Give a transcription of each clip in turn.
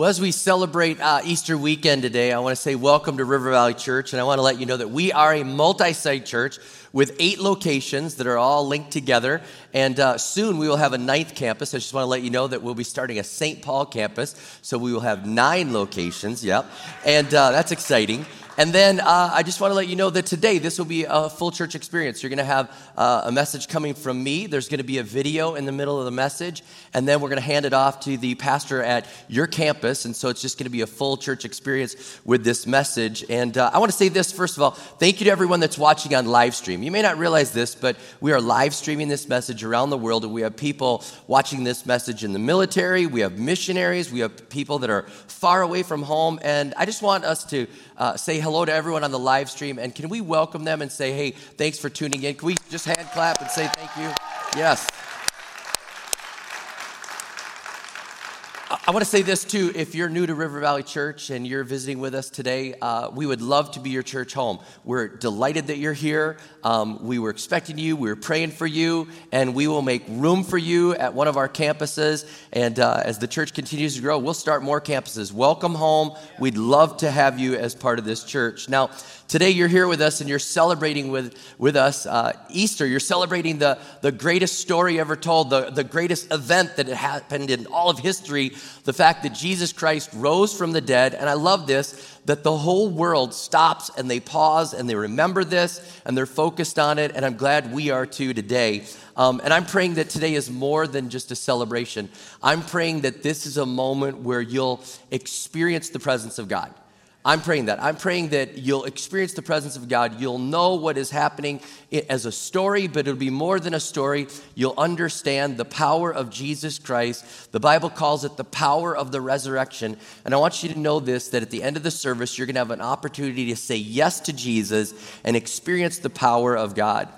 Well, as we celebrate uh, Easter weekend today, I want to say welcome to River Valley Church, and I want to let you know that we are a multi site church with eight locations that are all linked together. And uh, soon we will have a ninth campus. I just want to let you know that we'll be starting a St. Paul campus, so we will have nine locations. Yep. And uh, that's exciting. And then uh, I just want to let you know that today this will be a full church experience. You're going to have uh, a message coming from me. There's going to be a video in the middle of the message, and then we're going to hand it off to the pastor at your campus. And so it's just going to be a full church experience with this message. And uh, I want to say this first of all thank you to everyone that's watching on live stream. You may not realize this, but we are live streaming this message around the world, and we have people watching this message in the military, we have missionaries, we have people that are far away from home. And I just want us to uh, hello to everyone on the live stream. And can we welcome them and say, hey, thanks for tuning in? Can we just hand clap and say thank you? Yes. I want to say this too. If you're new to River Valley Church and you're visiting with us today, uh, we would love to be your church home. We're delighted that you're here. Um, we were expecting you, we were praying for you, and we will make room for you at one of our campuses. And uh, as the church continues to grow, we'll start more campuses. Welcome home. We'd love to have you as part of this church. Now, Today you're here with us and you're celebrating with, with us uh, Easter. You're celebrating the, the greatest story ever told, the, the greatest event that happened in all of history, the fact that Jesus Christ rose from the dead. And I love this, that the whole world stops and they pause and they remember this and they're focused on it. And I'm glad we are too today. Um, and I'm praying that today is more than just a celebration. I'm praying that this is a moment where you'll experience the presence of God. I'm praying that. I'm praying that you'll experience the presence of God. You'll know what is happening as a story, but it'll be more than a story. You'll understand the power of Jesus Christ. The Bible calls it the power of the resurrection. And I want you to know this that at the end of the service, you're going to have an opportunity to say yes to Jesus and experience the power of God.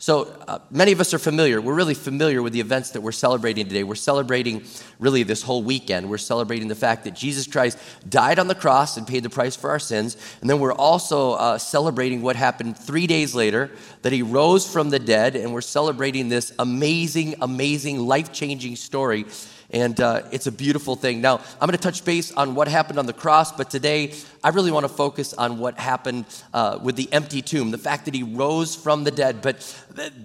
So, uh, many of us are familiar. We're really familiar with the events that we're celebrating today. We're celebrating really this whole weekend. We're celebrating the fact that Jesus Christ died on the cross and paid the price for our sins. And then we're also uh, celebrating what happened three days later that he rose from the dead. And we're celebrating this amazing, amazing, life changing story and uh, it's a beautiful thing. Now, I'm going to touch base on what happened on the cross, but today I really want to focus on what happened uh, with the empty tomb, the fact that he rose from the dead. But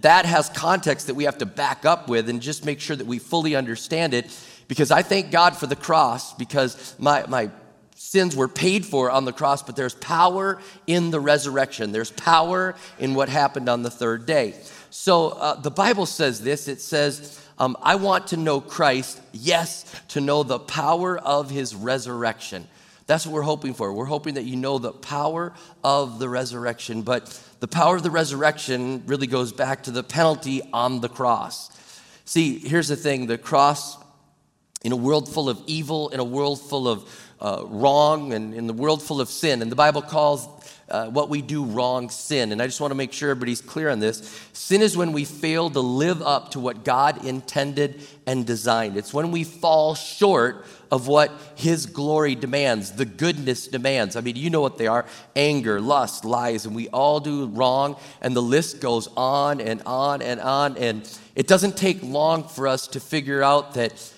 that has context that we have to back up with and just make sure that we fully understand it. Because I thank God for the cross, because my, my sins were paid for on the cross, but there's power in the resurrection. There's power in what happened on the third day. So uh, the Bible says this it says, um, I want to know Christ, yes, to know the power of his resurrection. That's what we're hoping for. We're hoping that you know the power of the resurrection. But the power of the resurrection really goes back to the penalty on the cross. See, here's the thing the cross, in a world full of evil, in a world full of uh, wrong, and in the world full of sin, and the Bible calls uh, what we do wrong sin. And I just want to make sure everybody's clear on this. Sin is when we fail to live up to what God intended and designed. It's when we fall short of what His glory demands, the goodness demands. I mean, you know what they are anger, lust, lies, and we all do wrong. And the list goes on and on and on. And it doesn't take long for us to figure out that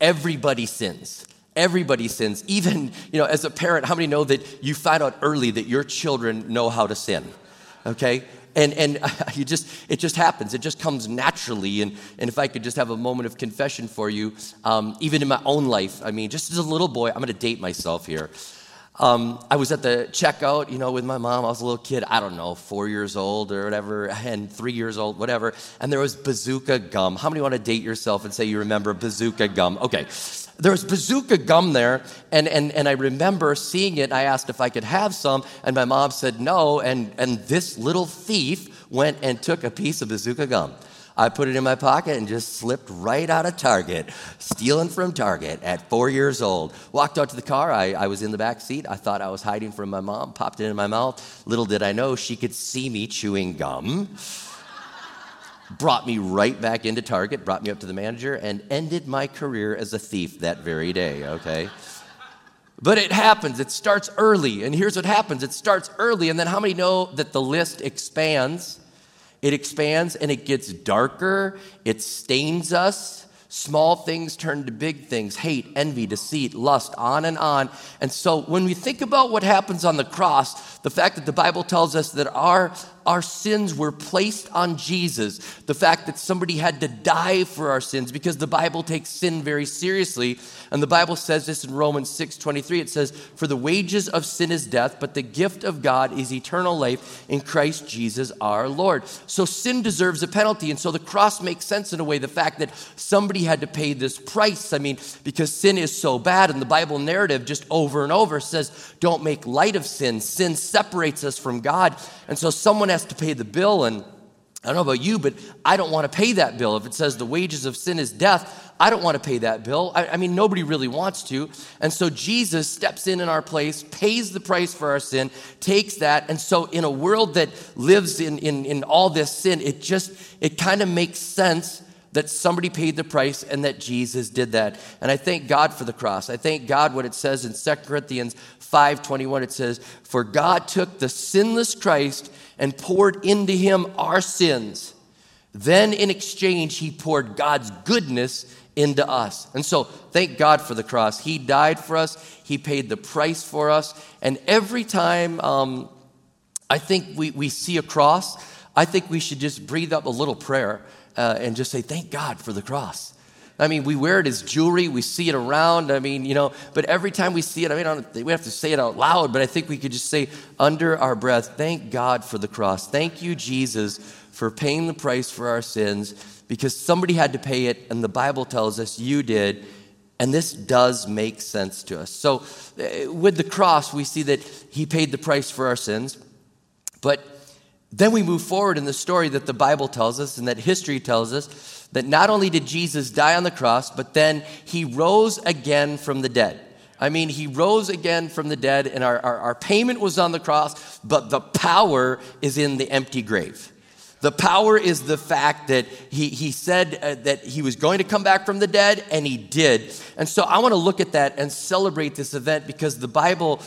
everybody sins. Everybody sins. Even, you know, as a parent, how many know that you find out early that your children know how to sin? Okay? And, and you just, it just happens. It just comes naturally. And, and if I could just have a moment of confession for you, um, even in my own life, I mean, just as a little boy, I'm going to date myself here. Um, I was at the checkout, you know, with my mom. I was a little kid, I don't know, four years old or whatever, and three years old, whatever. And there was bazooka gum. How many want to date yourself and say you remember bazooka gum? Okay there was bazooka gum there, and, and, and I remember seeing it. I asked if I could have some, and my mom said no. And, and this little thief went and took a piece of bazooka gum. I put it in my pocket and just slipped right out of Target, stealing from Target at four years old. Walked out to the car. I, I was in the back seat. I thought I was hiding from my mom, popped it in my mouth. Little did I know she could see me chewing gum brought me right back into Target, brought me up to the manager, and ended my career as a thief that very day, okay? But it happens. It starts early. And here's what happens it starts early. And then how many know that the list expands? It expands and it gets darker. It stains us Small things turn to big things hate, envy, deceit, lust, on and on. And so when we think about what happens on the cross, the fact that the Bible tells us that our, our sins were placed on Jesus, the fact that somebody had to die for our sins, because the Bible takes sin very seriously. And the Bible says this in Romans 6 23. It says, For the wages of sin is death, but the gift of God is eternal life in Christ Jesus our Lord. So sin deserves a penalty. And so the cross makes sense in a way. The fact that somebody had to pay this price. I mean, because sin is so bad, and the Bible narrative just over and over says, Don't make light of sin. Sin separates us from God. And so someone has to pay the bill. And I don't know about you, but I don't want to pay that bill. If it says the wages of sin is death, I don't want to pay that bill. I, I, mean, nobody really wants to. And so Jesus steps in in our place, pays the price for our sin, takes that. And so, in a world that lives in, in, in all this sin, it just, it kind of makes sense that somebody paid the price and that Jesus did that. And I thank God for the cross. I thank God what it says in 2 Corinthians 5:21 it says, "For God took the sinless Christ and poured into him our sins. Then in exchange he poured God's goodness into us." And so, thank God for the cross. He died for us. He paid the price for us. And every time um, I think we, we see a cross, I think we should just breathe up a little prayer uh, and just say, Thank God for the cross. I mean, we wear it as jewelry, we see it around. I mean, you know, but every time we see it, I mean, we have to say it out loud, but I think we could just say under our breath, Thank God for the cross. Thank you, Jesus, for paying the price for our sins because somebody had to pay it, and the Bible tells us you did. And this does make sense to us. So, uh, with the cross, we see that he paid the price for our sins, but then we move forward in the story that the Bible tells us and that history tells us that not only did Jesus die on the cross, but then he rose again from the dead. I mean, he rose again from the dead, and our, our, our payment was on the cross, but the power is in the empty grave. The power is the fact that he, he said uh, that he was going to come back from the dead, and he did. And so I want to look at that and celebrate this event because the Bible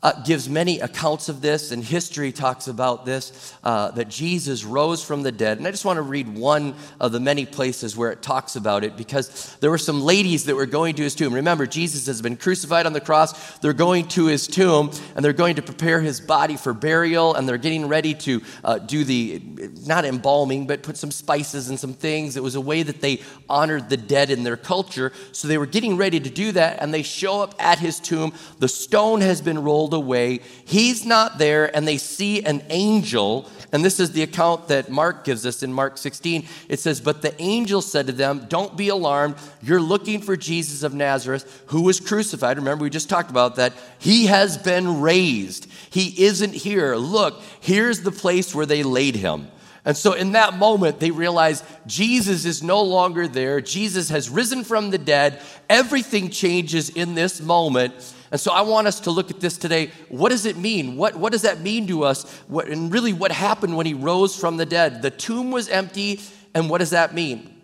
uh, gives many accounts of this, and history talks about this uh, that Jesus rose from the dead. And I just want to read one of the many places where it talks about it because there were some ladies that were going to his tomb. Remember, Jesus has been crucified on the cross. They're going to his tomb and they're going to prepare his body for burial, and they're getting ready to uh, do the not embalming, but put some spices and some things. It was a way that they honored the dead in their culture. So they were getting ready to do that, and they show up at his tomb. The stone has been rolled rolled away. He's not there, and they see an angel. And this is the account that Mark gives us in Mark 16. It says, But the angel said to them, Don't be alarmed. You're looking for Jesus of Nazareth, who was crucified. Remember, we just talked about that. He has been raised. He isn't here. Look, here's the place where they laid him. And so, in that moment, they realize Jesus is no longer there. Jesus has risen from the dead. Everything changes in this moment. And so I want us to look at this today. What does it mean? What, what does that mean to us? What, and really, what happened when he rose from the dead? The tomb was empty, and what does that mean?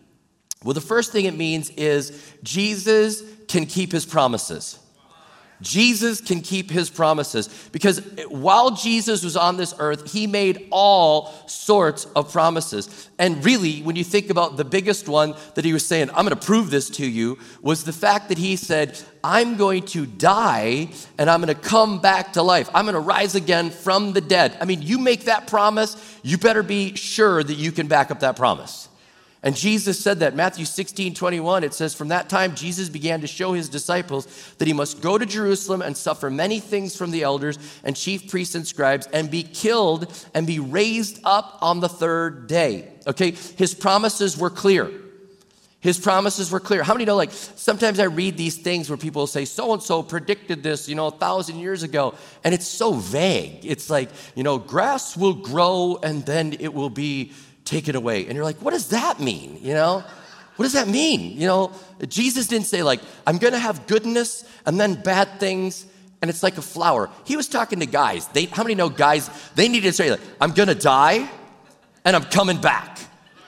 Well, the first thing it means is Jesus can keep his promises. Jesus can keep his promises because while Jesus was on this earth, he made all sorts of promises. And really, when you think about the biggest one that he was saying, I'm going to prove this to you, was the fact that he said, I'm going to die and I'm going to come back to life. I'm going to rise again from the dead. I mean, you make that promise, you better be sure that you can back up that promise. And Jesus said that. Matthew 16, 21, it says, From that time, Jesus began to show his disciples that he must go to Jerusalem and suffer many things from the elders and chief priests and scribes and be killed and be raised up on the third day. Okay, his promises were clear. His promises were clear. How many know, like, sometimes I read these things where people say, so and so predicted this, you know, a thousand years ago, and it's so vague. It's like, you know, grass will grow and then it will be take it away. And you're like, what does that mean? You know? What does that mean? You know, Jesus didn't say, like, I'm gonna have goodness and then bad things, and it's like a flower. He was talking to guys. They, how many know guys? They needed to say, like, I'm gonna die and I'm coming back.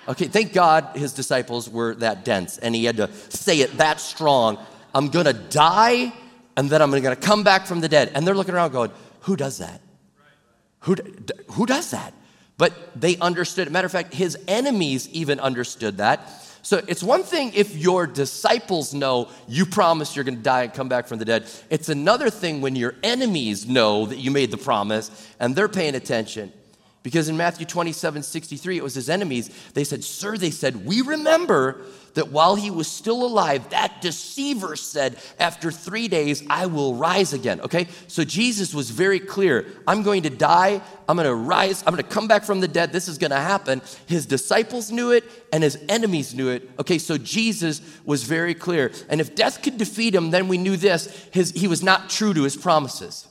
Okay, thank God his disciples were that dense and he had to say it that strong. I'm gonna die and then I'm gonna come back from the dead. And they're looking around going, Who does that? Who, who does that? But they understood. Matter of fact, his enemies even understood that. So it's one thing if your disciples know you promise you're going to die and come back from the dead. It's another thing when your enemies know that you made the promise and they're paying attention. Because in Matthew 27 63, it was his enemies. They said, Sir, they said, we remember that while he was still alive, that deceiver said, After three days, I will rise again. Okay? So Jesus was very clear I'm going to die. I'm going to rise. I'm going to come back from the dead. This is going to happen. His disciples knew it and his enemies knew it. Okay? So Jesus was very clear. And if death could defeat him, then we knew this his, he was not true to his promises.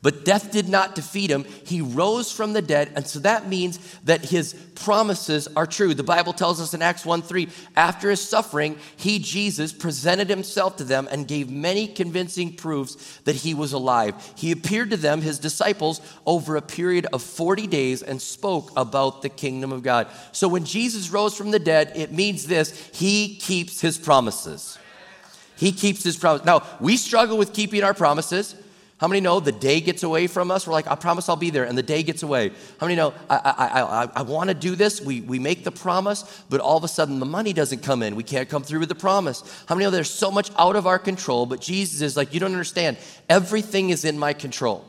But death did not defeat him. He rose from the dead. And so that means that his promises are true. The Bible tells us in Acts 1 3, after his suffering, he, Jesus, presented himself to them and gave many convincing proofs that he was alive. He appeared to them, his disciples, over a period of 40 days and spoke about the kingdom of God. So when Jesus rose from the dead, it means this he keeps his promises. He keeps his promise. Now, we struggle with keeping our promises. How many know the day gets away from us? We're like, I promise I'll be there, and the day gets away. How many know I, I, I, I want to do this? We, we make the promise, but all of a sudden the money doesn't come in. We can't come through with the promise. How many know there's so much out of our control, but Jesus is like, you don't understand. Everything is in my control.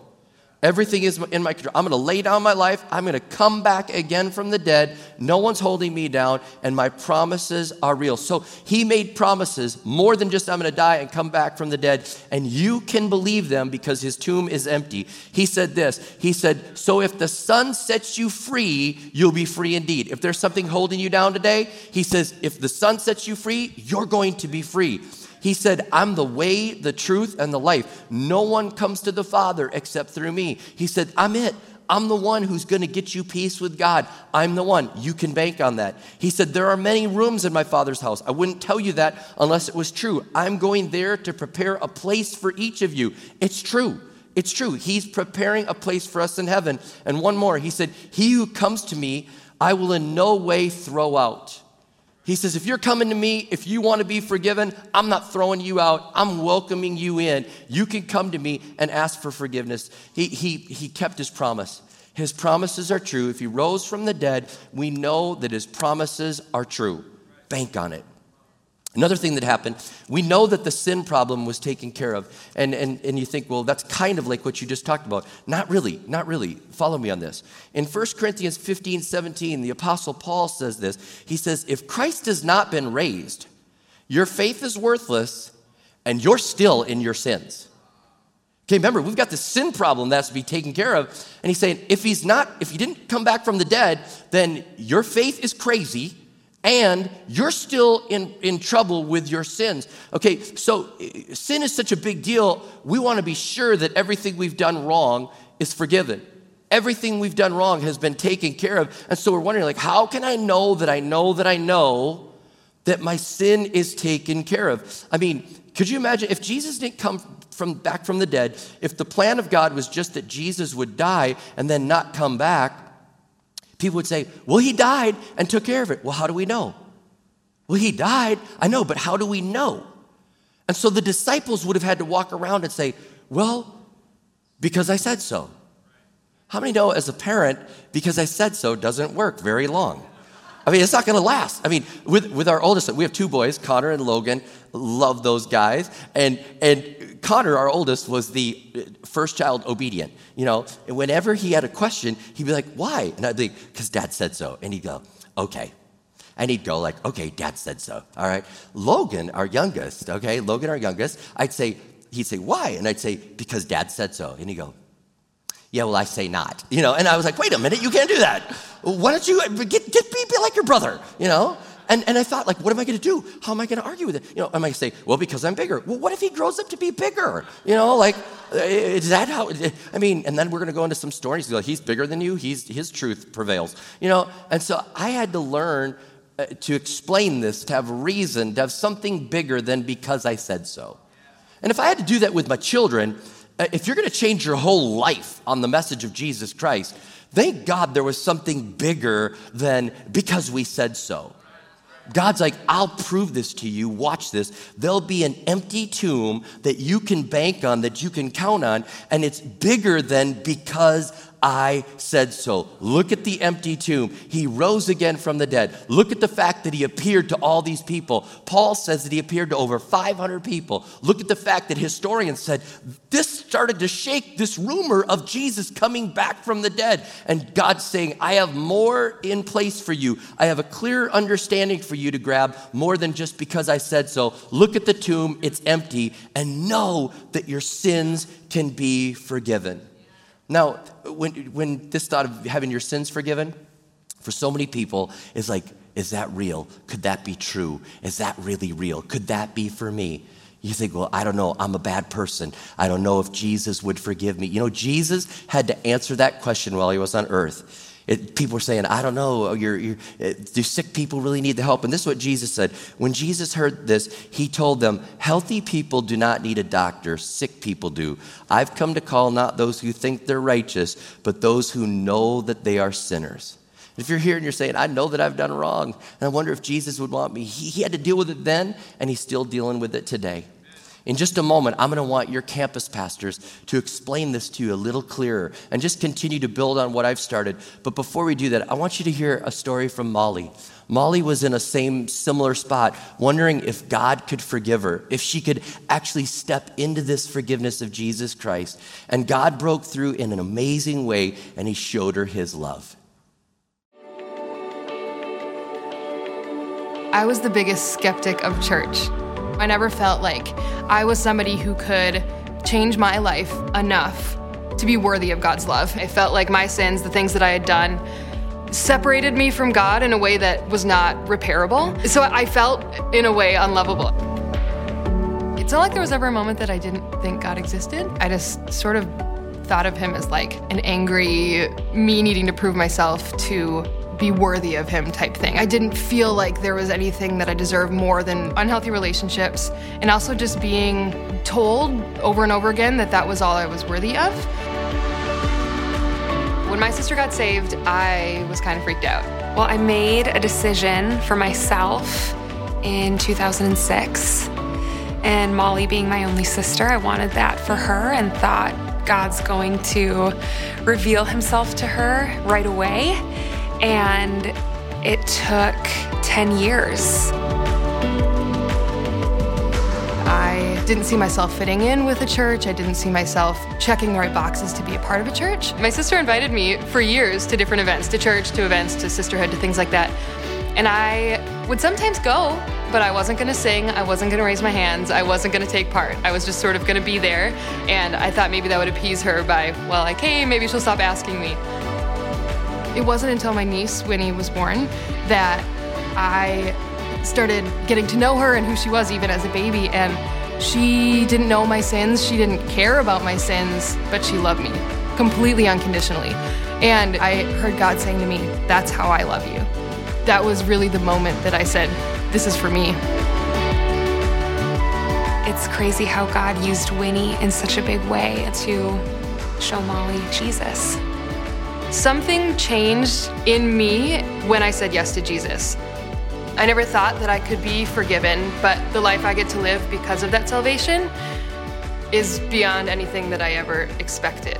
Everything is in my control. I'm going to lay down my life. I'm going to come back again from the dead. No one's holding me down, and my promises are real. So he made promises more than just I'm going to die and come back from the dead, and you can believe them because his tomb is empty. He said this He said, So if the Son sets you free, you'll be free indeed. If there's something holding you down today, he says, If the Son sets you free, you're going to be free. He said, I'm the way, the truth, and the life. No one comes to the Father except through me. He said, I'm it. I'm the one who's going to get you peace with God. I'm the one. You can bank on that. He said, There are many rooms in my Father's house. I wouldn't tell you that unless it was true. I'm going there to prepare a place for each of you. It's true. It's true. He's preparing a place for us in heaven. And one more. He said, He who comes to me, I will in no way throw out. He says, if you're coming to me, if you want to be forgiven, I'm not throwing you out. I'm welcoming you in. You can come to me and ask for forgiveness. He, he, he kept his promise. His promises are true. If he rose from the dead, we know that his promises are true. Bank on it. Another thing that happened, we know that the sin problem was taken care of. And, and, and you think, well, that's kind of like what you just talked about. Not really, not really. Follow me on this. In 1 Corinthians 15 17, the Apostle Paul says this. He says, If Christ has not been raised, your faith is worthless and you're still in your sins. Okay, remember, we've got this sin problem that has to be taken care of. And he's saying, if he's not, if he didn't come back from the dead, then your faith is crazy and you're still in, in trouble with your sins. Okay, so eh, sin is such a big deal. We want to be sure that everything we've done wrong is forgiven. Everything we've done wrong has been taken care of. And so we're wondering, like, how can I know that I know that I know that my sin is taken care of? I mean, could you imagine if Jesus didn't come from back from the dead, if the plan of God was just that Jesus would die and then not come back, People would say, Well, he died and took care of it. Well, how do we know? Well, he died. I know, but how do we know? And so the disciples would have had to walk around and say, Well, because I said so. How many know as a parent, because I said so doesn't work very long? I mean, it's not going to last. I mean, with, with our oldest, we have two boys, Connor and Logan. Love those guys. And, and Connor, our oldest, was the uh, first child obedient. You know, and whenever he had a question, he'd be like, why? And I'd be, because dad said so. And he'd go, okay. And he'd go like, okay, dad said so. All right. Logan, our youngest, okay, Logan, our youngest, I'd say, he'd say, why? And I'd say, because dad said so. And he'd go, yeah, well, I say not. You know, and I was like, wait a minute, you can't do that. Why don't you get, get be, be like your brother, you know? And, and I thought, like, what am I going to do? How am I going to argue with it? You know, am I going to say, well, because I'm bigger? Well, what if he grows up to be bigger? You know, like, is that how? I mean, and then we're going to go into some stories. Like, he's bigger than you. He's his truth prevails. You know, and so I had to learn uh, to explain this, to have reason, to have something bigger than because I said so. And if I had to do that with my children, uh, Uh, if you're going to change your whole life on the message of Jesus Christ, thank God there was something bigger than because we said so. God's like, I'll prove this to you. Watch this. There'll be an empty tomb that you can bank on, that you can count on, and it's bigger than because I said so. Look at the empty tomb. He rose again from the dead. Look at the fact that he appeared to all these people. Paul says that he appeared to over 500 people. Look at the fact that historians said this started to shake this rumor of Jesus coming back from the dead. And God's saying, I have more in place for you. I have a clear understanding for you to grab more than just because I said so. Look at the tomb, it's empty, and know that your sins can be forgiven. Now, when, when this thought of having your sins forgiven, for so many people, is like, is that real? Could that be true? Is that really real? Could that be for me? You think, well, I don't know. I'm a bad person. I don't know if Jesus would forgive me. You know, Jesus had to answer that question while he was on earth. It, people were saying, I don't know, you're, you're, uh, do sick people really need the help? And this is what Jesus said. When Jesus heard this, he told them, Healthy people do not need a doctor, sick people do. I've come to call not those who think they're righteous, but those who know that they are sinners. If you're here and you're saying, I know that I've done wrong, and I wonder if Jesus would want me, he, he had to deal with it then, and he's still dealing with it today. In just a moment, I'm going to want your campus pastors to explain this to you a little clearer and just continue to build on what I've started. But before we do that, I want you to hear a story from Molly. Molly was in a same similar spot, wondering if God could forgive her, if she could actually step into this forgiveness of Jesus Christ. And God broke through in an amazing way, and He showed her His love. I was the biggest skeptic of church. I never felt like I was somebody who could change my life enough to be worthy of God's love. I felt like my sins, the things that I had done, separated me from God in a way that was not repairable. So I felt, in a way, unlovable. It's not like there was ever a moment that I didn't think God existed. I just sort of thought of him as like an angry, me needing to prove myself to be worthy of him type thing. I didn't feel like there was anything that I deserved more than unhealthy relationships and also just being told over and over again that that was all I was worthy of. When my sister got saved, I was kind of freaked out. Well, I made a decision for myself in 2006. And Molly being my only sister, I wanted that for her and thought God's going to reveal himself to her right away and it took 10 years. I didn't see myself fitting in with a church. I didn't see myself checking the right boxes to be a part of a church. My sister invited me for years to different events, to church, to events, to sisterhood, to things like that. And I would sometimes go, but I wasn't gonna sing, I wasn't gonna raise my hands, I wasn't gonna take part. I was just sort of gonna be there, and I thought maybe that would appease her by, well, like, hey, maybe she'll stop asking me. It wasn't until my niece, Winnie, was born that I started getting to know her and who she was even as a baby. And she didn't know my sins, she didn't care about my sins, but she loved me completely unconditionally. And I heard God saying to me, That's how I love you. That was really the moment that I said, This is for me. It's crazy how God used Winnie in such a big way to show Molly Jesus. Something changed in me when I said yes to Jesus. I never thought that I could be forgiven, but the life I get to live because of that salvation is beyond anything that I ever expected.